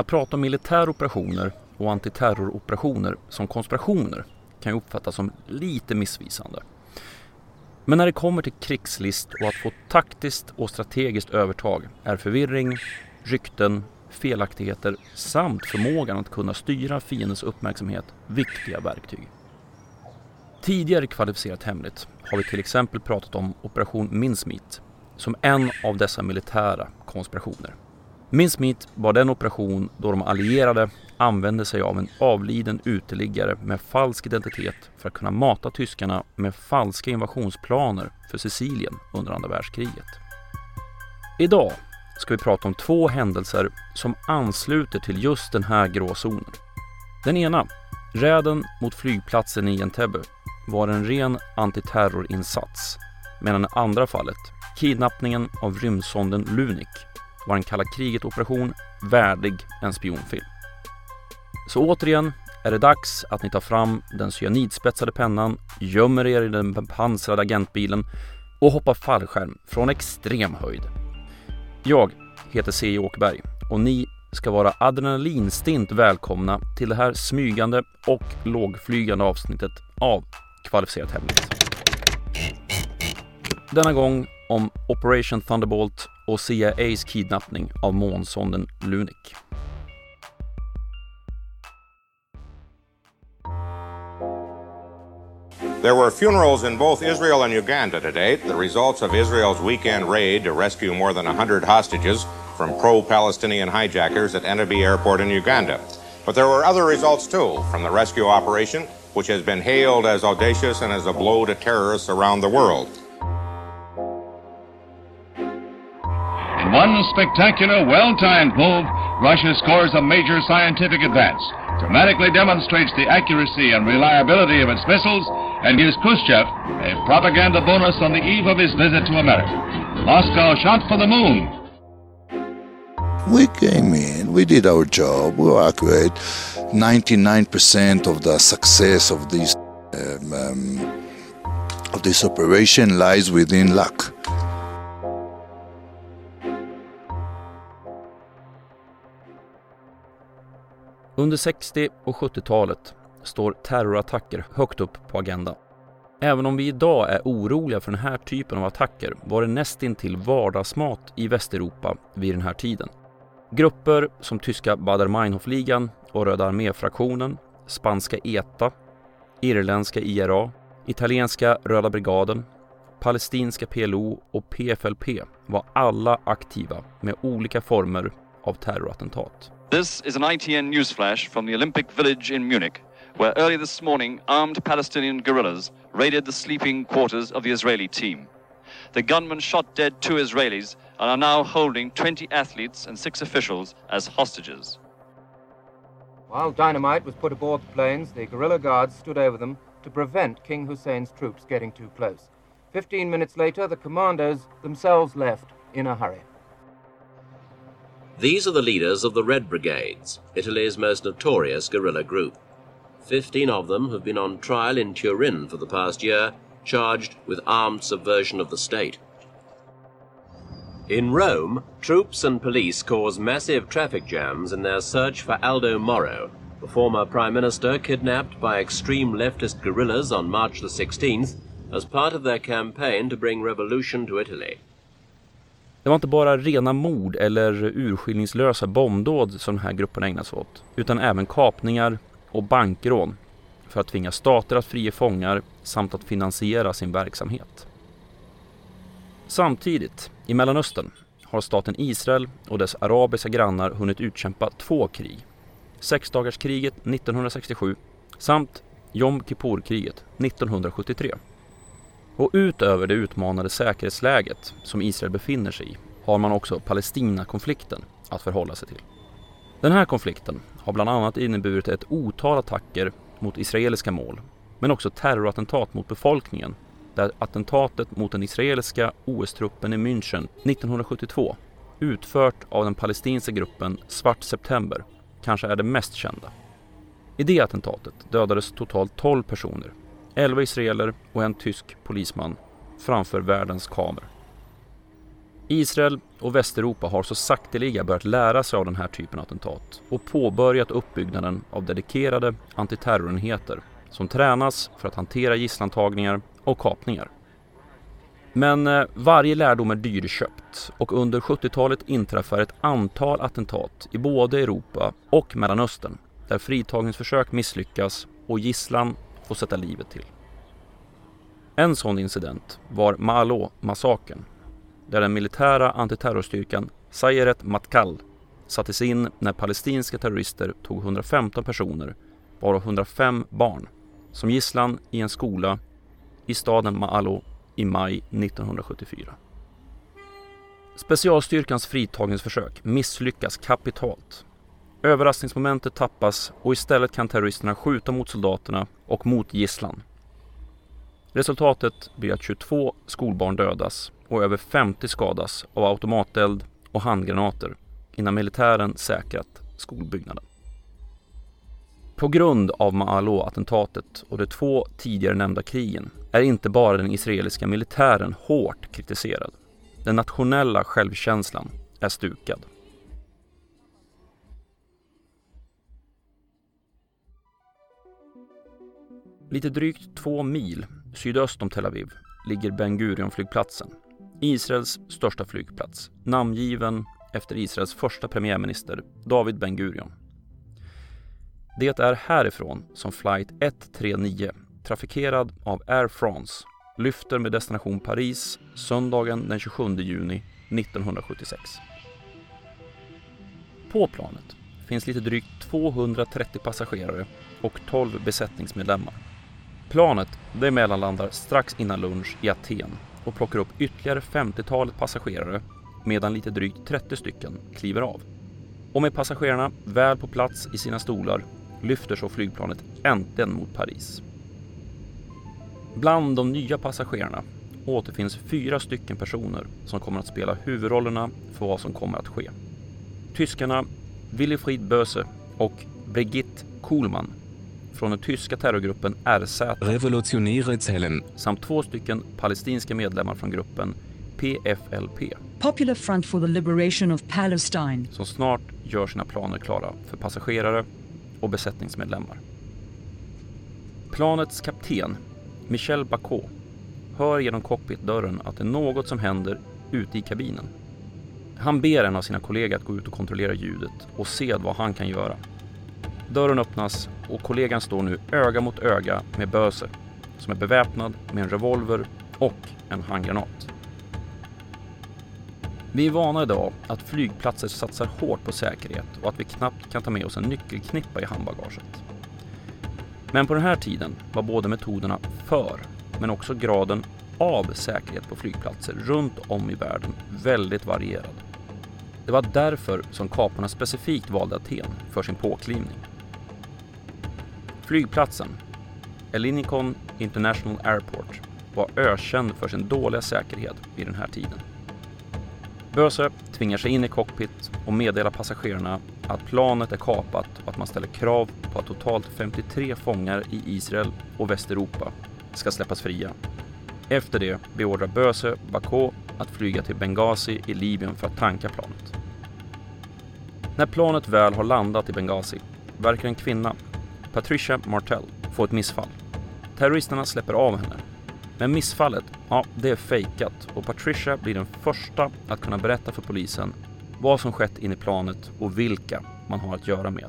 Att prata om militära operationer och antiterroroperationer som konspirationer kan ju uppfattas som lite missvisande. Men när det kommer till krigslist och att få taktiskt och strategiskt övertag är förvirring, rykten, felaktigheter samt förmågan att kunna styra fiendens uppmärksamhet viktiga verktyg. Tidigare kvalificerat hemligt har vi till exempel pratat om Operation MinSmit som en av dessa militära konspirationer. Mincemeat var den operation då de allierade använde sig av en avliden uteliggare med falsk identitet för att kunna mata tyskarna med falska invasionsplaner för Sicilien under andra världskriget. Idag ska vi prata om två händelser som ansluter till just den här gråzonen. Den ena, räden mot flygplatsen i Entebbe, var en ren antiterrorinsats medan det andra fallet, kidnappningen av rymdsonden Lunik, var en kalla kriget-operation värdig en spionfilm. Så återigen är det dags att ni tar fram den cyanidspetsade pennan, gömmer er i den bepansrade agentbilen och hoppar fallskärm från extrem höjd. Jag heter C. Åkerberg och ni ska vara adrenalinstint välkomna till det här smygande och lågflygande avsnittet av Kvalificerat Hemligt. Denna gång om Operation Thunderbolt och CIAs kidnappning av månsonden Lunik. There were funerals in both Israel and Uganda today. The results of Israel's weekend raid to rescue more than 100 hostages from pro Palestinian hijackers at Entebbe Airport in Uganda. But there were other results too from the rescue operation, which has been hailed as audacious and as a blow to terrorists around the world. One spectacular, well timed move, Russia scores a major scientific advance, dramatically demonstrates the accuracy and reliability of its missiles, and gives Khrushchev a propaganda bonus on the eve of his visit to America. Moscow shot for the moon. We came in, we did our job, we were accurate. 99% of the success of this um, um, of this operation lies within luck. Under 60 och 70-talet står terrorattacker högt upp på agendan. Även om vi idag är oroliga för den här typen av attacker var det nästintill vardagsmat i Västeuropa vid den här tiden. Grupper som tyska Baader-Meinhof-ligan och Röda armé-fraktionen, spanska ETA, irländska IRA, italienska Röda brigaden, palestinska PLO och PFLP var alla aktiva med olika former av terrorattentat. This is an ITN newsflash from the Olympic Village in Munich, where early this morning armed Palestinian guerrillas raided the sleeping quarters of the Israeli team. The gunmen shot dead two Israelis and are now holding 20 athletes and six officials as hostages. While dynamite was put aboard the planes, the guerrilla guards stood over them to prevent King Hussein's troops getting too close. Fifteen minutes later, the commandos themselves left in a hurry. These are the leaders of the Red Brigades, Italy's most notorious guerrilla group. Fifteen of them have been on trial in Turin for the past year, charged with armed subversion of the state. In Rome, troops and police cause massive traffic jams in their search for Aldo Moro, the former prime minister kidnapped by extreme leftist guerrillas on March the 16th as part of their campaign to bring revolution to Italy. Det var inte bara rena mord eller urskillningslösa bombdåd som den här gruppen ägnade sig åt, utan även kapningar och bankrån för att tvinga stater att frige fångar samt att finansiera sin verksamhet. Samtidigt, i Mellanöstern, har staten Israel och dess arabiska grannar hunnit utkämpa två krig. Sexdagarskriget 1967 samt Jom Kippur-kriget 1973. Och utöver det utmanade säkerhetsläget som Israel befinner sig i har man också Palestinakonflikten att förhålla sig till. Den här konflikten har bland annat inneburit ett otal attacker mot israeliska mål, men också terrorattentat mot befolkningen där attentatet mot den israeliska OS-truppen i München 1972 utfört av den palestinska gruppen Svart September kanske är det mest kända. I det attentatet dödades totalt 12 personer 11 israeler och en tysk polisman framför världens kameror. Israel och Västeuropa har så sakteliga börjat lära sig av den här typen av attentat och påbörjat uppbyggnaden av dedikerade antiterrorenheter som tränas för att hantera gisslantagningar och kapningar. Men eh, varje lärdom är dyrköpt och under 70-talet inträffar ett antal attentat i både Europa och Mellanöstern där fritagningsförsök misslyckas och gisslan och sätta livet till. En sån incident var Maalot-massakern där den militära antiterrorstyrkan Sayeret Matkal sattes in när palestinska terrorister tog 115 personer, varav 105 barn, som gisslan i en skola i staden Ma'alo i maj 1974. Specialstyrkans fritagningsförsök misslyckas kapitalt. Överraskningsmomentet tappas och istället kan terroristerna skjuta mot soldaterna och mot gisslan. Resultatet blir att 22 skolbarn dödas och över 50 skadas av automateld och handgranater innan militären säkrat skolbyggnaden. På grund av Maalo-attentatet och de två tidigare nämnda krigen är inte bara den israeliska militären hårt kritiserad. Den nationella självkänslan är stukad. Lite drygt två mil sydöst om Tel Aviv ligger Ben Gurion-flygplatsen. Israels största flygplats, namngiven efter Israels första premiärminister David Ben Gurion. Det är härifrån som flight 139, trafikerad av Air France, lyfter med destination Paris söndagen den 27 juni 1976. På planet finns lite drygt 230 passagerare och 12 besättningsmedlemmar. Planet det mellanlandar strax innan lunch i Aten och plockar upp ytterligare 50-talet passagerare medan lite drygt 30 stycken kliver av. Och med passagerarna väl på plats i sina stolar lyfter så flygplanet äntligen mot Paris. Bland de nya passagerarna återfinns fyra stycken personer som kommer att spela huvudrollerna för vad som kommer att ske. Tyskarna Wilfried Böse och Brigitte Kohlmann från den tyska terrorgruppen RZ Revolutionäre Zellen samt två stycken palestinska medlemmar från gruppen PFLP Popular Front for the Liberation of Palestine. som snart gör sina planer klara för passagerare och besättningsmedlemmar. Planets kapten, Michel Bacot, hör genom cockpitdörren att det är något som händer ute i kabinen. Han ber en av sina kollegor att gå ut och kontrollera ljudet och se vad han kan göra. Dörren öppnas och kollegan står nu öga mot öga med Böse som är beväpnad med en revolver och en handgranat. Vi är vana idag att flygplatser satsar hårt på säkerhet och att vi knappt kan ta med oss en nyckelknippa i handbagaget. Men på den här tiden var både metoderna för, men också graden av säkerhet på flygplatser runt om i världen väldigt varierad. Det var därför som kaparna specifikt valde Aten för sin påklivning. Flygplatsen, Elinikon International Airport, var ökänd för sin dåliga säkerhet vid den här tiden. Böse tvingar sig in i cockpit och meddelar passagerarna att planet är kapat och att man ställer krav på att totalt 53 fångar i Israel och Västeuropa ska släppas fria. Efter det beordrar Böse Bako att flyga till Benghazi i Libyen för att tanka planet. När planet väl har landat i Benghazi verkar en kvinna, Patricia Martell, få ett missfall. Terroristerna släpper av henne men missfallet, ja, det är fejkat och Patricia blir den första att kunna berätta för polisen vad som skett in i planet och vilka man har att göra med.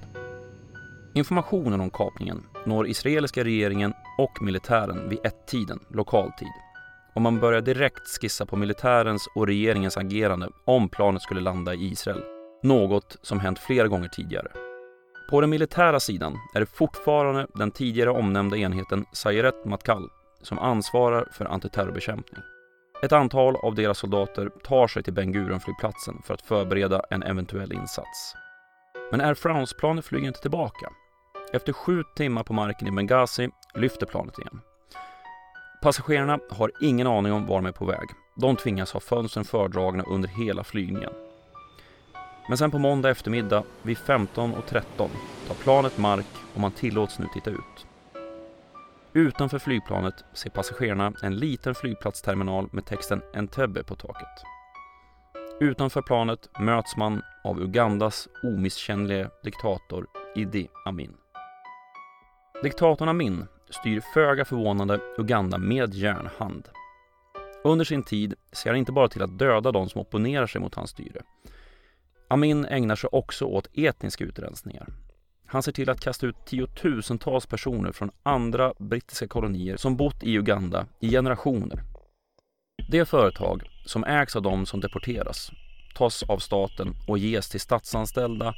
Informationen om kapningen når israeliska regeringen och militären vid ett-tiden, lokal tid. Och man börjar direkt skissa på militärens och regeringens agerande om planet skulle landa i Israel. Något som hänt flera gånger tidigare. På den militära sidan är det fortfarande den tidigare omnämnda enheten Sayeret Matkal som ansvarar för antiterrorbekämpning. Ett antal av deras soldater tar sig till Ben Gurion-flygplatsen för att förbereda en eventuell insats. Men Air France-planet flyger inte tillbaka. Efter sju timmar på marken i Benghazi lyfter planet igen. Passagerarna har ingen aning om var de är på väg. De tvingas ha fönstren fördragna under hela flygningen. Men sen på måndag eftermiddag vid 15.13 tar planet mark och man tillåts nu titta ut. Utanför flygplanet ser passagerarna en liten flygplatsterminal med texten Entebbe på taket. Utanför planet möts man av Ugandas omisskännlige diktator Idi Amin. Diktatorn Amin styr föga förvånande Uganda med järnhand. Under sin tid ser han inte bara till att döda de som opponerar sig mot hans styre. Amin ägnar sig också åt etniska utrensningar. Han ser till att kasta ut tiotusentals personer från andra brittiska kolonier som bott i Uganda i generationer. Det företag som ägs av de som deporteras tas av staten och ges till statsanställda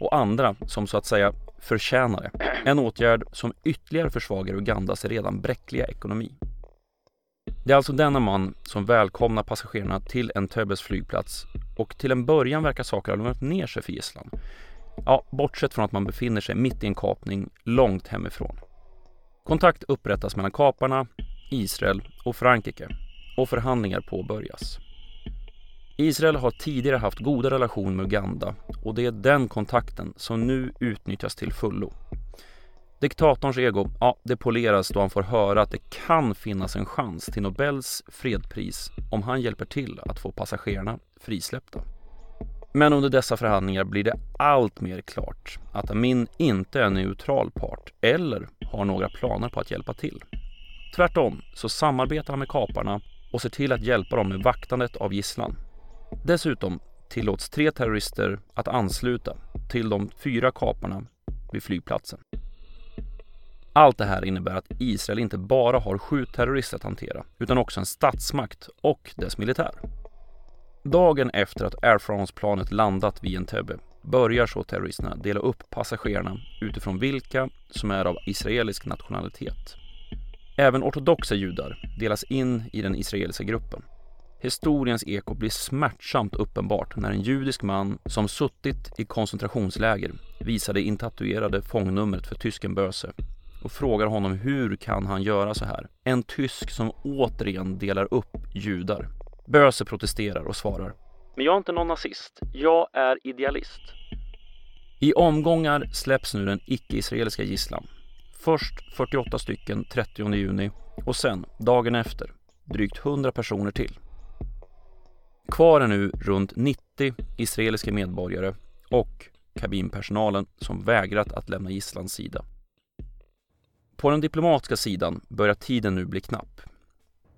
och andra som så att säga förtjänar det. En åtgärd som ytterligare försvagar Ugandas redan bräckliga ekonomi. Det är alltså denna man som välkomnar passagerarna till Entebes flygplats och till en början verkar saker ha lugnat ner sig för gisslan. Ja, bortsett från att man befinner sig mitt i en kapning långt hemifrån. Kontakt upprättas mellan kaparna, Israel och Frankrike och förhandlingar påbörjas. Israel har tidigare haft goda relationer med Uganda och det är den kontakten som nu utnyttjas till fullo. Diktatorns ego, ja, det poleras då han får höra att det kan finnas en chans till Nobels fredspris om han hjälper till att få passagerarna frisläppta. Men under dessa förhandlingar blir det allt mer klart att Amin inte är en neutral part eller har några planer på att hjälpa till. Tvärtom så samarbetar han med kaparna och ser till att hjälpa dem med vaktandet av gisslan. Dessutom tillåts tre terrorister att ansluta till de fyra kaparna vid flygplatsen. Allt det här innebär att Israel inte bara har sju terrorister att hantera utan också en statsmakt och dess militär. Dagen efter att Air France-planet landat vid Entebbe börjar så terroristerna dela upp passagerarna utifrån vilka som är av israelisk nationalitet. Även ortodoxa judar delas in i den israeliska gruppen. Historiens eko blir smärtsamt uppenbart när en judisk man som suttit i koncentrationsläger visar det intatuerade fångnumret för tysken Böse och frågar honom hur kan han göra så här? En tysk som återigen delar upp judar. Böse protesterar och svarar Men jag är inte någon nazist. Jag är idealist. I omgångar släpps nu den icke-israeliska gisslan. Först 48 stycken 30 juni och sen, dagen efter, drygt 100 personer till. Kvar är nu runt 90 israeliska medborgare och kabinpersonalen som vägrat att lämna gisslans sida. På den diplomatiska sidan börjar tiden nu bli knapp.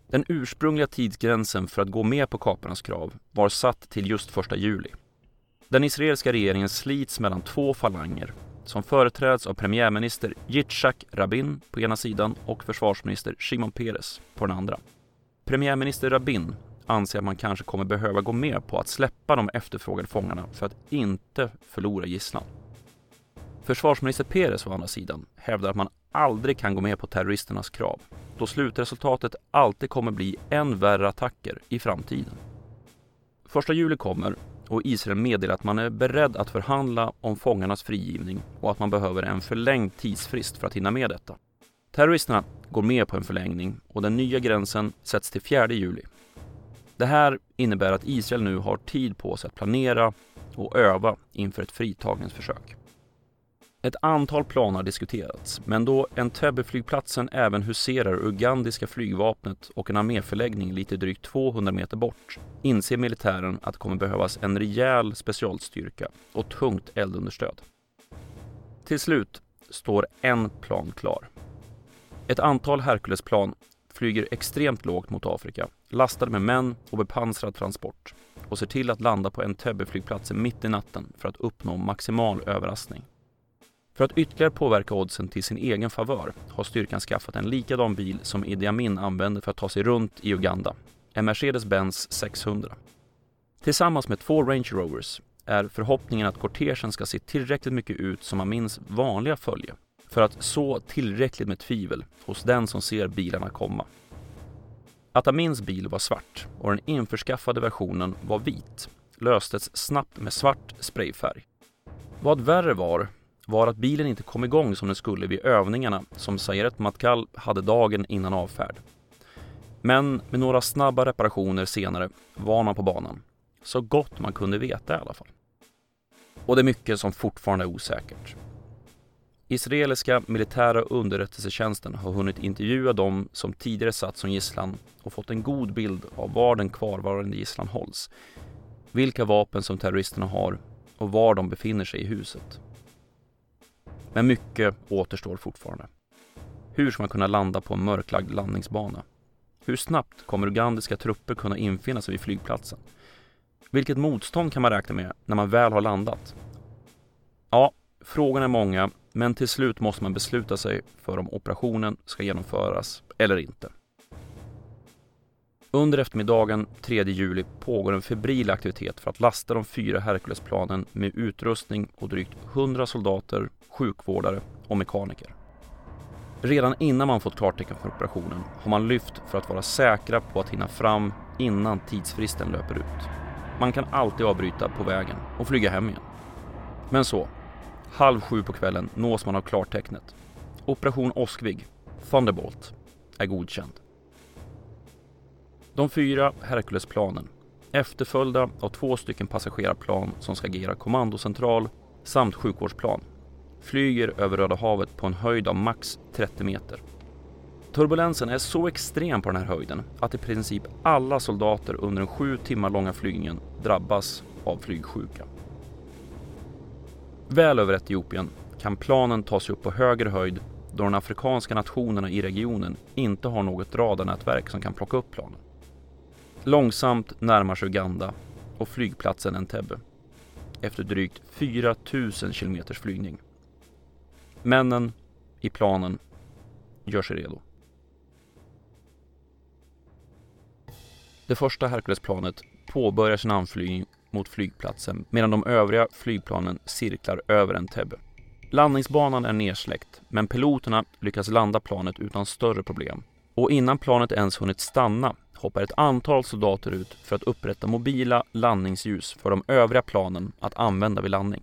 Den ursprungliga tidsgränsen för att gå med på kaparnas krav var satt till just 1 juli. Den israeliska regeringen slits mellan två falanger som företräds av premiärminister Yitzhak Rabin på ena sidan och försvarsminister Shimon Peres på den andra. Premiärminister Rabin anser att man kanske kommer behöva gå med på att släppa de efterfrågade fångarna för att inte förlora gisslan. Försvarsminister Peres å andra sidan hävdar att man aldrig kan gå med på terroristernas krav då slutresultatet alltid kommer bli än värre attacker i framtiden. Första juli kommer och Israel meddelar att man är beredd att förhandla om fångarnas frigivning och att man behöver en förlängd tidsfrist för att hinna med detta. Terroristerna går med på en förlängning och den nya gränsen sätts till 4 juli. Det här innebär att Israel nu har tid på sig att planera och öva inför ett fritagningsförsök. Ett antal plan har diskuterats, men då Entebbe-flygplatsen även huserar ugandiska flygvapnet och en arméförläggning lite drygt 200 meter bort inser militären att det kommer behövas en rejäl specialstyrka och tungt eldunderstöd. Till slut står en plan klar. Ett antal Herculesplan flyger extremt lågt mot Afrika, lastade med män och bepansrad transport och ser till att landa på Entebbe-flygplatsen mitt i natten för att uppnå maximal överraskning. För att ytterligare påverka oddsen till sin egen favör har styrkan skaffat en likadan bil som Idi Amin använde för att ta sig runt i Uganda, en Mercedes-Benz 600. Tillsammans med två Range Rovers är förhoppningen att kortegen ska se tillräckligt mycket ut som Amins vanliga följe för att så tillräckligt med tvivel hos den som ser bilarna komma. Att Amins bil var svart och den införskaffade versionen var vit löstes snabbt med svart sprayfärg. Vad värre var var att bilen inte kom igång som den skulle vid övningarna som Sayeret Matkal hade dagen innan avfärd. Men med några snabba reparationer senare var man på banan. Så gott man kunde veta i alla fall. Och det är mycket som fortfarande är osäkert. Israeliska militära underrättelsetjänsten har hunnit intervjua dem som tidigare satt som gisslan och fått en god bild av var den kvarvarande gisslan hålls. vilka vapen som terroristerna har och var de befinner sig i huset. Men mycket återstår fortfarande. Hur ska man kunna landa på en mörklagd landningsbana? Hur snabbt kommer ugandiska trupper kunna infinna sig vid flygplatsen? Vilket motstånd kan man räkna med när man väl har landat? Ja, frågorna är många, men till slut måste man besluta sig för om operationen ska genomföras eller inte. Under eftermiddagen 3 juli pågår en febril aktivitet för att lasta de fyra Herculesplanen med utrustning och drygt 100 soldater, sjukvårdare och mekaniker. Redan innan man fått klartecken för operationen har man lyft för att vara säkra på att hinna fram innan tidsfristen löper ut. Man kan alltid avbryta på vägen och flyga hem igen. Men så, halv sju på kvällen nås man av klartecknet. Operation Oskvig, Thunderbolt, är godkänd. De fyra Herculesplanen, efterföljda av två stycken passagerarplan som ska agera kommandocentral samt sjukvårdsplan, flyger över Röda havet på en höjd av max 30 meter. Turbulensen är så extrem på den här höjden att i princip alla soldater under den sju timmar långa flygningen drabbas av flygsjuka. Väl över Etiopien kan planen ta sig upp på högre höjd då de afrikanska nationerna i regionen inte har något radarnätverk som kan plocka upp planen. Långsamt närmar sig Uganda och flygplatsen Entebbe efter drygt 4000 kilometers flygning. Männen i planen gör sig redo. Det första Herculesplanet påbörjar sin anflygning mot flygplatsen medan de övriga flygplanen cirklar över Entebbe. Landningsbanan är nersläckt men piloterna lyckas landa planet utan större problem. Och innan planet ens hunnit stanna hoppar ett antal soldater ut för att upprätta mobila landningsljus för de övriga planen att använda vid landning.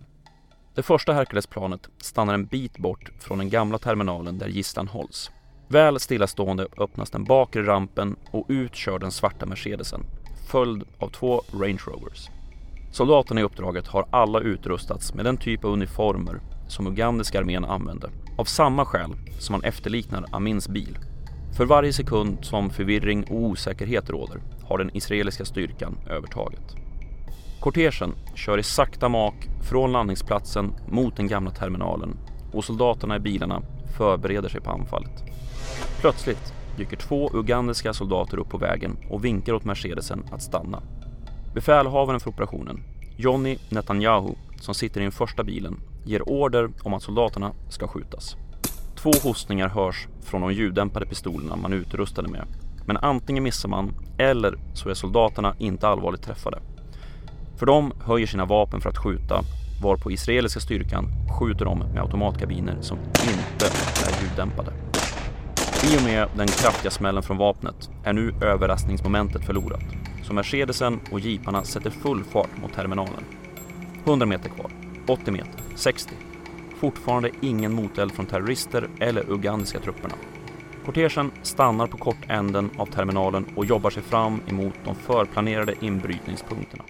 Det första Herculesplanet stannar en bit bort från den gamla terminalen där gisslan hålls. Väl stillastående öppnas den bakre rampen och ut kör den svarta Mercedesen, följd av två Range Rovers. Soldaterna i uppdraget har alla utrustats med den typ av uniformer som ugandiska armén använde, av samma skäl som man efterliknar Amins bil. För varje sekund som förvirring och osäkerhet råder har den israeliska styrkan övertaget. Kortegen kör i sakta mak från landningsplatsen mot den gamla terminalen och soldaterna i bilarna förbereder sig på anfallet. Plötsligt dyker två ugandiska soldater upp på vägen och vinkar åt Mercedesen att stanna. Befälhavaren för operationen, Johnny Netanyahu, som sitter i den första bilen, ger order om att soldaterna ska skjutas. Två hostningar hörs från de ljuddämpade pistolerna man utrustade med. Men antingen missar man eller så är soldaterna inte allvarligt träffade. För de höjer sina vapen för att skjuta varpå israeliska styrkan skjuter dem med automatkabiner som inte är ljuddämpade. I och med den kraftiga smällen från vapnet är nu överraskningsmomentet förlorat. Så Mercedesen och jeeparna sätter full fart mot terminalen. 100 meter kvar, 80 meter, 60. Fortfarande ingen moteld från terrorister eller ugandiska trupperna. Kortegen stannar på kortänden av terminalen och jobbar sig fram emot de förplanerade inbrytningspunkterna.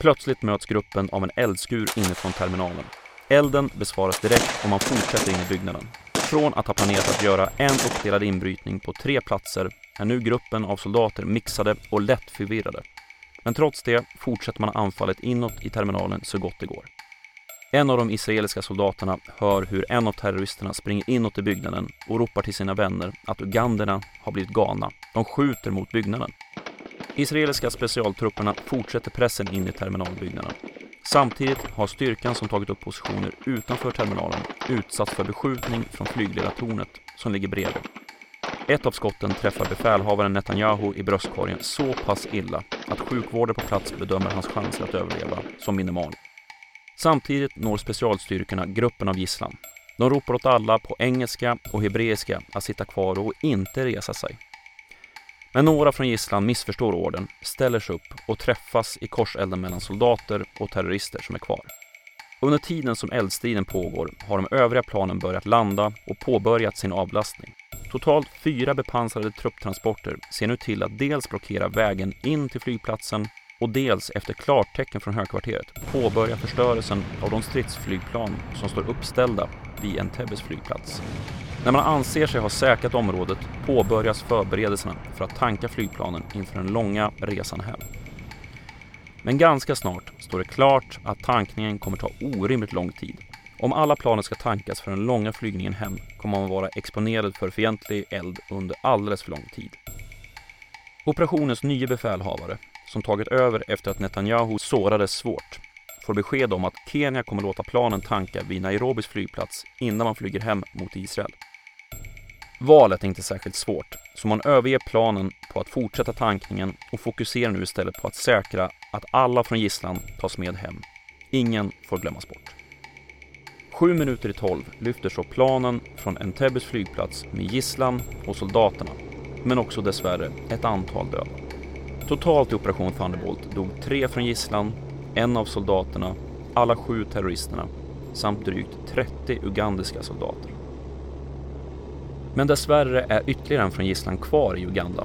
Plötsligt möts gruppen av en eldskur inifrån terminalen. Elden besvaras direkt och man fortsätter in i byggnaden. Från att ha planerat att göra en uppdelad inbrytning på tre platser är nu gruppen av soldater mixade och lätt förvirrade. Men trots det fortsätter man anfallet inåt i terminalen så gott det går. En av de israeliska soldaterna hör hur en av terroristerna springer inåt i byggnaden och ropar till sina vänner att uganderna har blivit galna. De skjuter mot byggnaden. Israeliska specialtrupperna fortsätter pressen in i terminalbyggnaden. Samtidigt har styrkan som tagit upp positioner utanför terminalen utsatts för beskjutning från flygledartornet som ligger bredvid. Ett av skotten träffar befälhavaren Netanyahu i bröstkorgen så pass illa att sjukvården på plats bedömer hans chanser att överleva som minimal. Samtidigt når specialstyrkorna gruppen av gisslan. De ropar åt alla på engelska och hebreiska att sitta kvar och inte resa sig. Men några från gisslan missförstår orden, ställer sig upp och träffas i korselden mellan soldater och terrorister som är kvar. Under tiden som eldstriden pågår har de övriga planen börjat landa och påbörjat sin avlastning. Totalt fyra bepansrade trupptransporter ser nu till att dels blockera vägen in till flygplatsen och dels efter klartecken från högkvarteret påbörja förstörelsen av de stridsflygplan som står uppställda vid Entebbes flygplats. När man anser sig ha säkrat området påbörjas förberedelserna för att tanka flygplanen inför den långa resan hem. Men ganska snart står det klart att tankningen kommer ta orimligt lång tid. Om alla planen ska tankas för den långa flygningen hem kommer man vara exponerad för fientlig eld under alldeles för lång tid. Operationens nya befälhavare, som tagit över efter att Netanyahu sårades svårt, får besked om att Kenya kommer låta planen tanka vid Nairobis flygplats innan man flyger hem mot Israel. Valet är inte särskilt svårt, så man överger planen på att fortsätta tankningen och fokuserar nu istället på att säkra att alla från gisslan tas med hem. Ingen får glömmas bort. Sju minuter i tolv lyfter så planen från Entebes flygplats med gisslan och soldaterna, men också dessvärre ett antal döda. Totalt i Operation Thunderbolt dog tre från gisslan, en av soldaterna, alla sju terroristerna samt drygt 30 ugandiska soldater. Men dessvärre är ytterligare en från gisslan kvar i Uganda.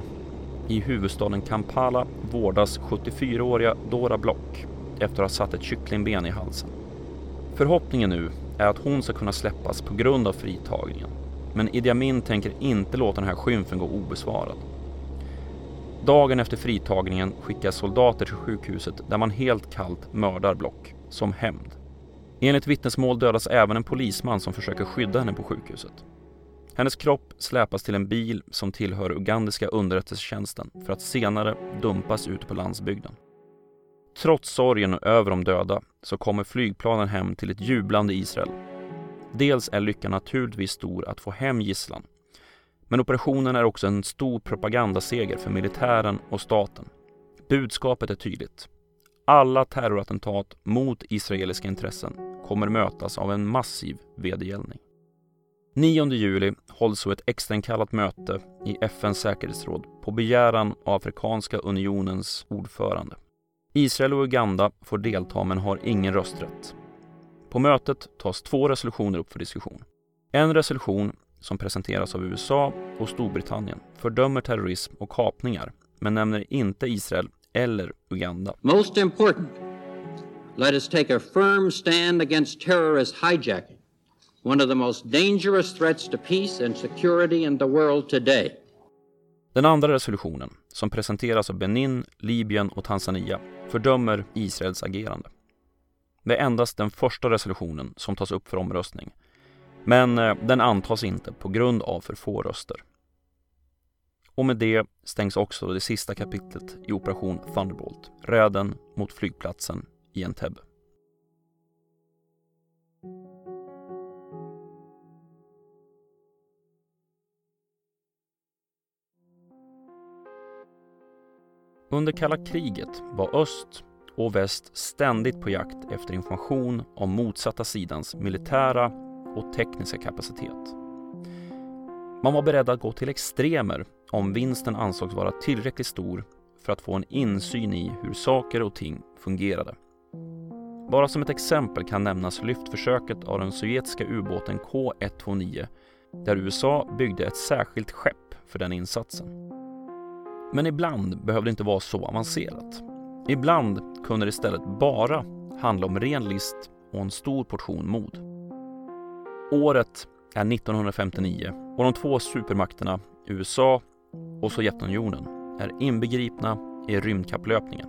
I huvudstaden Kampala vårdas 74-åriga Dora Block efter att ha satt ett kycklingben i halsen. Förhoppningen nu är att hon ska kunna släppas på grund av fritagningen. Men Idi Amin tänker inte låta den här skymfen gå obesvarad. Dagen efter fritagningen skickas soldater till sjukhuset där man helt kallt mördar Block, som hämnd. Enligt vittnesmål dödas även en polisman som försöker skydda henne på sjukhuset. Hennes kropp släpas till en bil som tillhör ugandiska underrättelsetjänsten för att senare dumpas ute på landsbygden. Trots sorgen över de döda så kommer flygplanen hem till ett jublande Israel. Dels är lyckan naturligtvis stor att få hem gisslan. Men operationen är också en stor propagandaseger för militären och staten. Budskapet är tydligt. Alla terrorattentat mot israeliska intressen kommer mötas av en massiv vedergällning. 9 juli hålls så ett extrainkallat möte i FNs säkerhetsråd på begäran av Afrikanska unionens ordförande. Israel och Uganda får delta men har ingen rösträtt. På mötet tas två resolutioner upp för diskussion. En resolution som presenteras av USA och Storbritannien fördömer terrorism och kapningar men nämner inte Israel eller Uganda. Most important, let us take a firm stand against terrorist hijacking, one of the most dangerous threats to peace and security in the world today. Den andra resolutionen, som presenteras av Benin, Libyen och Tanzania, fördömer Israels agerande. Det är endast den första resolutionen som tas upp för omröstning. Men eh, den antas inte på grund av för få röster. Och med det stängs också det sista kapitlet i Operation Thunderbolt, räden mot flygplatsen i Entebbe. Under kalla kriget var öst och väst ständigt på jakt efter information om motsatta sidans militära och tekniska kapacitet. Man var beredd att gå till extremer om vinsten ansågs vara tillräckligt stor för att få en insyn i hur saker och ting fungerade. Bara som ett exempel kan nämnas lyftförsöket av den sovjetiska ubåten K129 där USA byggde ett särskilt skepp för den insatsen. Men ibland behövde det inte vara så avancerat. Ibland kunde det istället bara handla om ren list och en stor portion mod. Året är 1959 och de två supermakterna USA och Sovjetunionen är inbegripna i rymdkapplöpningen.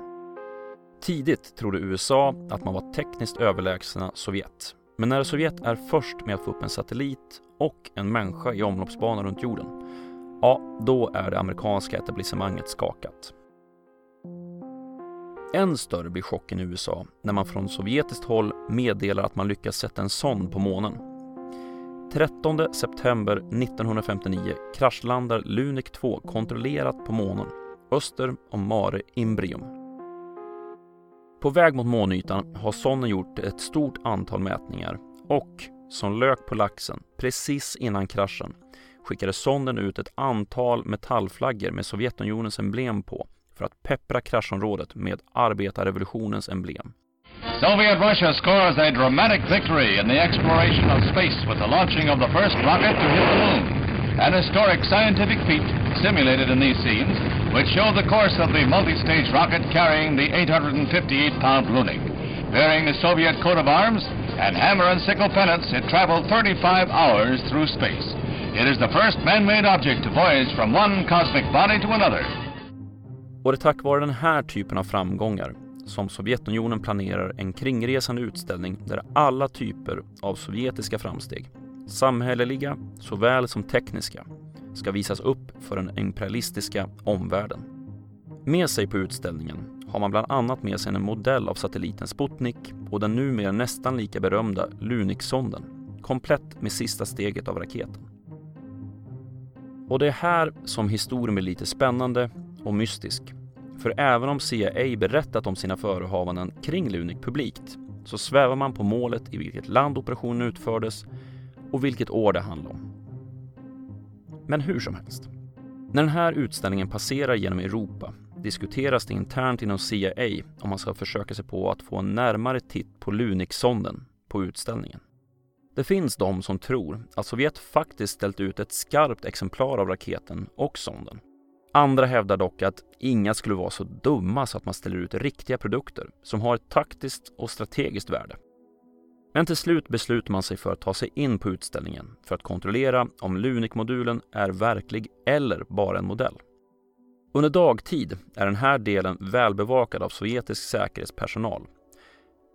Tidigt trodde USA att man var tekniskt överlägsna Sovjet. Men när Sovjet är först med att få upp en satellit och en människa i omloppsbana runt jorden ja, då är det amerikanska etablissemanget skakat. Än större blir chocken i USA när man från sovjetiskt håll meddelar att man lyckats sätta en sond på månen. 13 september 1959 kraschlandar Lunik 2 kontrollerat på månen öster om Mare Imbrium. På väg mot månytan har sonden gjort ett stort antal mätningar och som lök på laxen precis innan kraschen skickade sonden ut ett antal metallflaggor med Sovjetunionens emblem på för att peppra kraschområdet med arbetarrevolutionens emblem. Soviet Russia scores a dramatic victory in the exploration of space with the launching of the first rocket to hit the moon. An historic scientific feat simulated in these scenes, which show the course of the multi-stage rocket carrying the 858-pound Lunik. Bearing the Soviet coat of arms and hammer and sickle pennants, it traveled 35 hours through space. It is the first man-made object to voyage from one cosmic body to another. Och det är tack vare den här typen av framgångar som Sovjetunionen planerar en kringresande utställning där alla typer av sovjetiska framsteg, samhälleliga såväl som tekniska, ska visas upp för den imperialistiska omvärlden. Med sig på utställningen har man bland annat med sig en modell av satelliten Sputnik och den numera nästan lika berömda Lunik-sonden, komplett med sista steget av raketen. Och det är här som historien blir lite spännande och mystisk. För även om CIA berättat om sina förehavanden kring Lunik publikt så svävar man på målet i vilket land operationen utfördes och vilket år det handlar om. Men hur som helst. När den här utställningen passerar genom Europa diskuteras det internt inom CIA om man ska försöka sig på att få en närmare titt på Lunik-sonden på utställningen. Det finns de som tror att Sovjet faktiskt ställt ut ett skarpt exemplar av raketen och sonden. Andra hävdar dock att inga skulle vara så dumma så att man ställer ut riktiga produkter som har ett taktiskt och strategiskt värde. Men till slut beslutar man sig för att ta sig in på utställningen för att kontrollera om Lunik-modulen är verklig eller bara en modell. Under dagtid är den här delen välbevakad av sovjetisk säkerhetspersonal.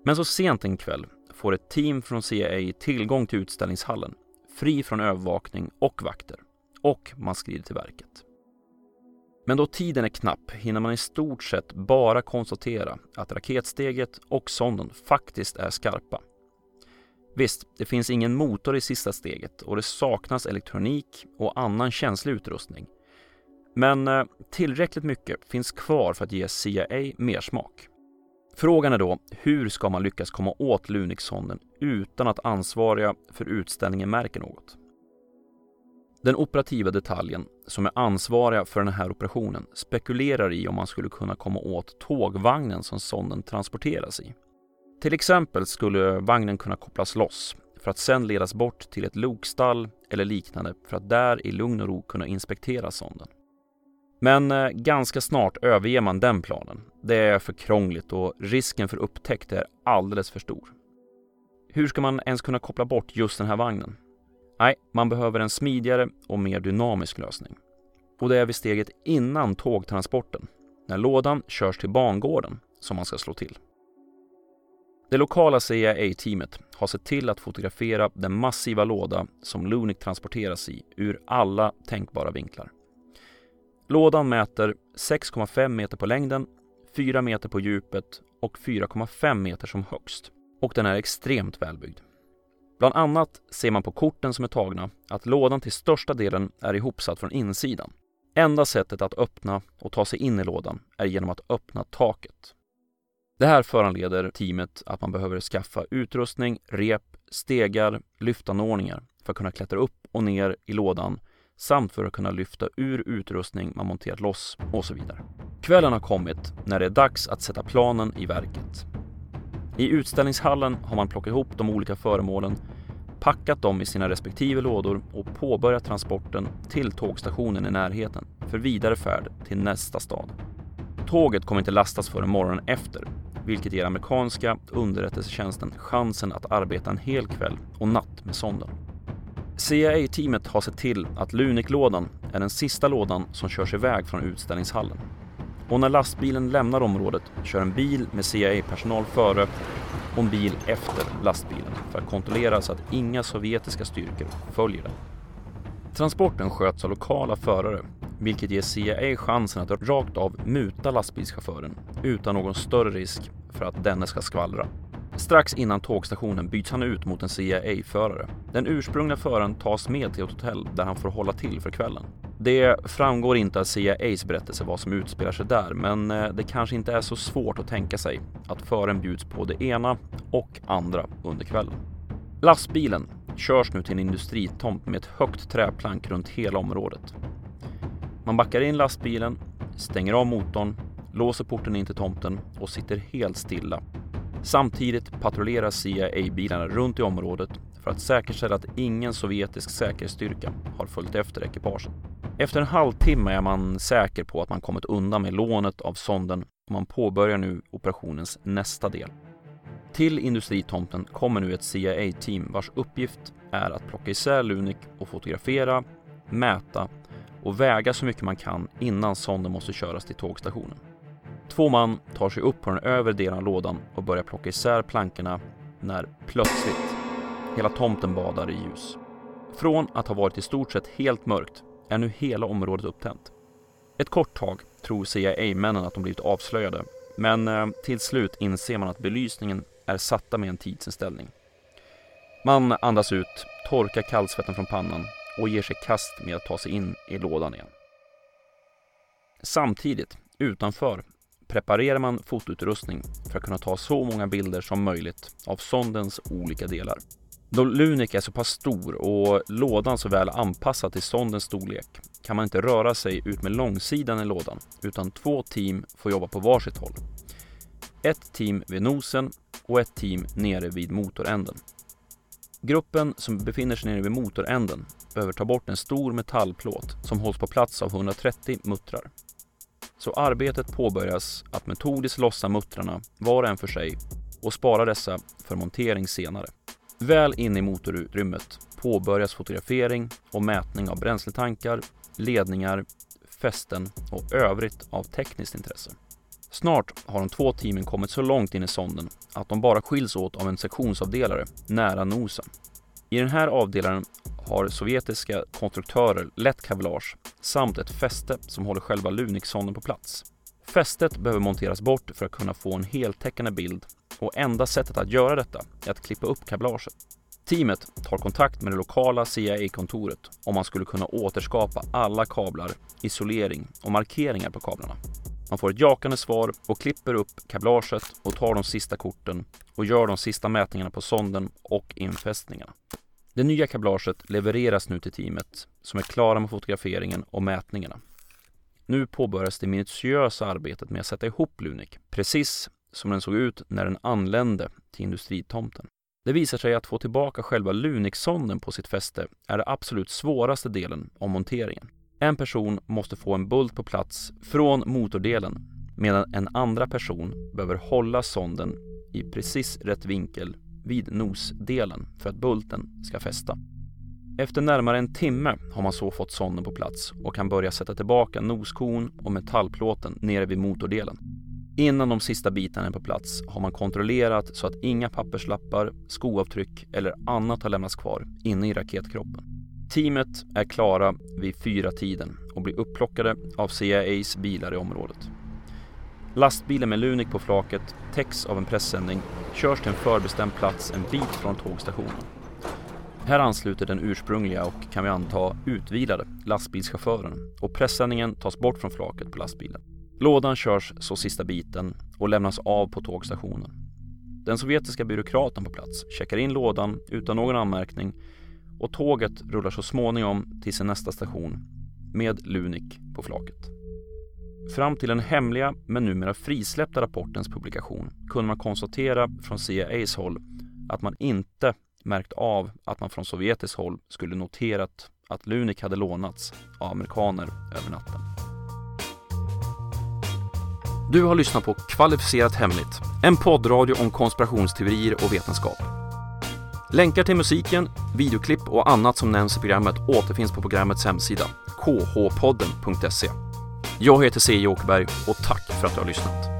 Men så sent en kväll får ett team från CIA tillgång till utställningshallen, fri från övervakning och vakter. Och man skrider till verket. Men då tiden är knapp hinner man i stort sett bara konstatera att raketsteget och sonden faktiskt är skarpa. Visst, det finns ingen motor i sista steget och det saknas elektronik och annan känslig utrustning. Men eh, tillräckligt mycket finns kvar för att ge CIA mer smak. Frågan är då, hur ska man lyckas komma åt Lunixsonden utan att ansvariga för utställningen märker något? Den operativa detaljen som är ansvariga för den här operationen spekulerar i om man skulle kunna komma åt tågvagnen som sonden transporteras i. Till exempel skulle vagnen kunna kopplas loss för att sedan ledas bort till ett lokstall eller liknande för att där i lugn och ro kunna inspektera sonden. Men eh, ganska snart överger man den planen. Det är för krångligt och risken för upptäckt är alldeles för stor. Hur ska man ens kunna koppla bort just den här vagnen? Nej, man behöver en smidigare och mer dynamisk lösning. Och det är vid steget innan tågtransporten, när lådan körs till bangården, som man ska slå till. Det lokala CIA-teamet har sett till att fotografera den massiva låda som Lunik transporteras i ur alla tänkbara vinklar. Lådan mäter 6,5 meter på längden, 4 meter på djupet och 4,5 meter som högst. Och den är extremt välbyggd. Bland annat ser man på korten som är tagna att lådan till största delen är ihopsatt från insidan. Enda sättet att öppna och ta sig in i lådan är genom att öppna taket. Det här föranleder teamet att man behöver skaffa utrustning, rep, stegar, lyftanordningar för att kunna klättra upp och ner i lådan samt för att kunna lyfta ur utrustning man monterat loss och så vidare. Kvällen har kommit när det är dags att sätta planen i verket. I utställningshallen har man plockat ihop de olika föremålen, packat dem i sina respektive lådor och påbörjat transporten till tågstationen i närheten för vidare färd till nästa stad. Tåget kommer inte lastas förrän morgonen efter, vilket ger amerikanska underrättelsetjänsten chansen att arbeta en hel kväll och natt med sonden. CIA-teamet har sett till att Lunik-lådan är den sista lådan som körs iväg från utställningshallen. Och när lastbilen lämnar området kör en bil med CIA-personal före och en bil efter lastbilen för att kontrollera så att inga sovjetiska styrkor följer den. Transporten sköts av lokala förare, vilket ger CIA chansen att rakt av muta lastbilschauffören utan någon större risk för att denne ska skvallra. Strax innan tågstationen byts han ut mot en CIA-förare. Den ursprungliga föraren tas med till ett hotell där han får hålla till för kvällen. Det framgår inte av CIAs berättelse vad som utspelar sig där, men eh, det kanske inte är så svårt att tänka sig att fören bjuds på det ena och andra under kvällen. Lastbilen körs nu till en industritomt med ett högt träplank runt hela området. Man backar in lastbilen, stänger av motorn, låser porten in till tomten och sitter helt stilla Samtidigt patrullerar CIA-bilarna runt i området för att säkerställa att ingen sovjetisk säkerhetsstyrka har följt efter ekipaget. Efter en halvtimme är man säker på att man kommit undan med lånet av sonden och man påbörjar nu operationens nästa del. Till industritomten kommer nu ett CIA-team vars uppgift är att plocka isär Lunik och fotografera, mäta och väga så mycket man kan innan sonden måste köras till tågstationen. Två man tar sig upp på den övre delen av lådan och börjar plocka isär plankorna när plötsligt hela tomten badar i ljus. Från att ha varit i stort sett helt mörkt är nu hela området upptänt. Ett kort tag tror CIA-männen att de blivit avslöjade, men eh, till slut inser man att belysningen är satta med en tidsinställning. Man andas ut, torkar kallsvetten från pannan och ger sig kast med att ta sig in i lådan igen. Samtidigt, utanför, preparerar man fotoutrustning för att kunna ta så många bilder som möjligt av sondens olika delar. Då Lunik är så pass stor och lådan så väl anpassad till sondens storlek kan man inte röra sig ut med långsidan i lådan utan två team får jobba på varsitt håll. Ett team vid nosen och ett team nere vid motoränden. Gruppen som befinner sig nere vid motoränden behöver ta bort en stor metallplåt som hålls på plats av 130 muttrar. Så arbetet påbörjas att metodiskt lossa muttrarna var och en för sig och spara dessa för montering senare. Väl inne i motorutrymmet påbörjas fotografering och mätning av bränsletankar, ledningar, fästen och övrigt av tekniskt intresse. Snart har de två teamen kommit så långt in i sonden att de bara skiljs åt av en sektionsavdelare nära nosen. I den här avdelaren har sovjetiska konstruktörer lätt kavlage samt ett fäste som håller själva Lunik-sonden på plats. Fästet behöver monteras bort för att kunna få en heltäckande bild och enda sättet att göra detta är att klippa upp kablaget. Teamet tar kontakt med det lokala CIA-kontoret om man skulle kunna återskapa alla kablar, isolering och markeringar på kablarna. Man får ett jakande svar och klipper upp kablaget och tar de sista korten och gör de sista mätningarna på sonden och infästningarna. Det nya kablaget levereras nu till teamet som är klara med fotograferingen och mätningarna. Nu påbörjas det minutiösa arbetet med att sätta ihop Lunik, precis som den såg ut när den anlände till industritomten. Det visar sig att få tillbaka själva Lunik-sonden på sitt fäste är det absolut svåraste delen av monteringen. En person måste få en bult på plats från motordelen medan en andra person behöver hålla sonden i precis rätt vinkel vid nosdelen för att bulten ska fästa. Efter närmare en timme har man så fått sonden på plats och kan börja sätta tillbaka noskon och metallplåten nere vid motordelen. Innan de sista bitarna är på plats har man kontrollerat så att inga papperslappar, skoavtryck eller annat har lämnats kvar inne i raketkroppen. Teamet är klara vid fyra tiden och blir upplockade av CIAs bilar i området. Lastbilen med Lunik på flaket täcks av en pressändning, körs till en förbestämd plats en bit från tågstationen. Här ansluter den ursprungliga och, kan vi anta, utvilade lastbilschauffören och pressändningen tas bort från flaket på lastbilen. Lådan körs så sista biten och lämnas av på tågstationen. Den sovjetiska byråkraten på plats checkar in lådan utan någon anmärkning och tåget rullar så småningom till sin nästa station med Lunik på flaket. Fram till den hemliga men numera frisläppta rapportens publikation kunde man konstatera från CIAs håll att man inte märkt av att man från sovjetiskt håll skulle noterat att Lunik hade lånats av amerikaner över natten. Du har lyssnat på Kvalificerat Hemligt, en poddradio om konspirationsteorier och vetenskap. Länkar till musiken, videoklipp och annat som nämns i programmet återfinns på programmets hemsida, khpodden.se. Jag heter C. Åkerberg och tack för att du har lyssnat.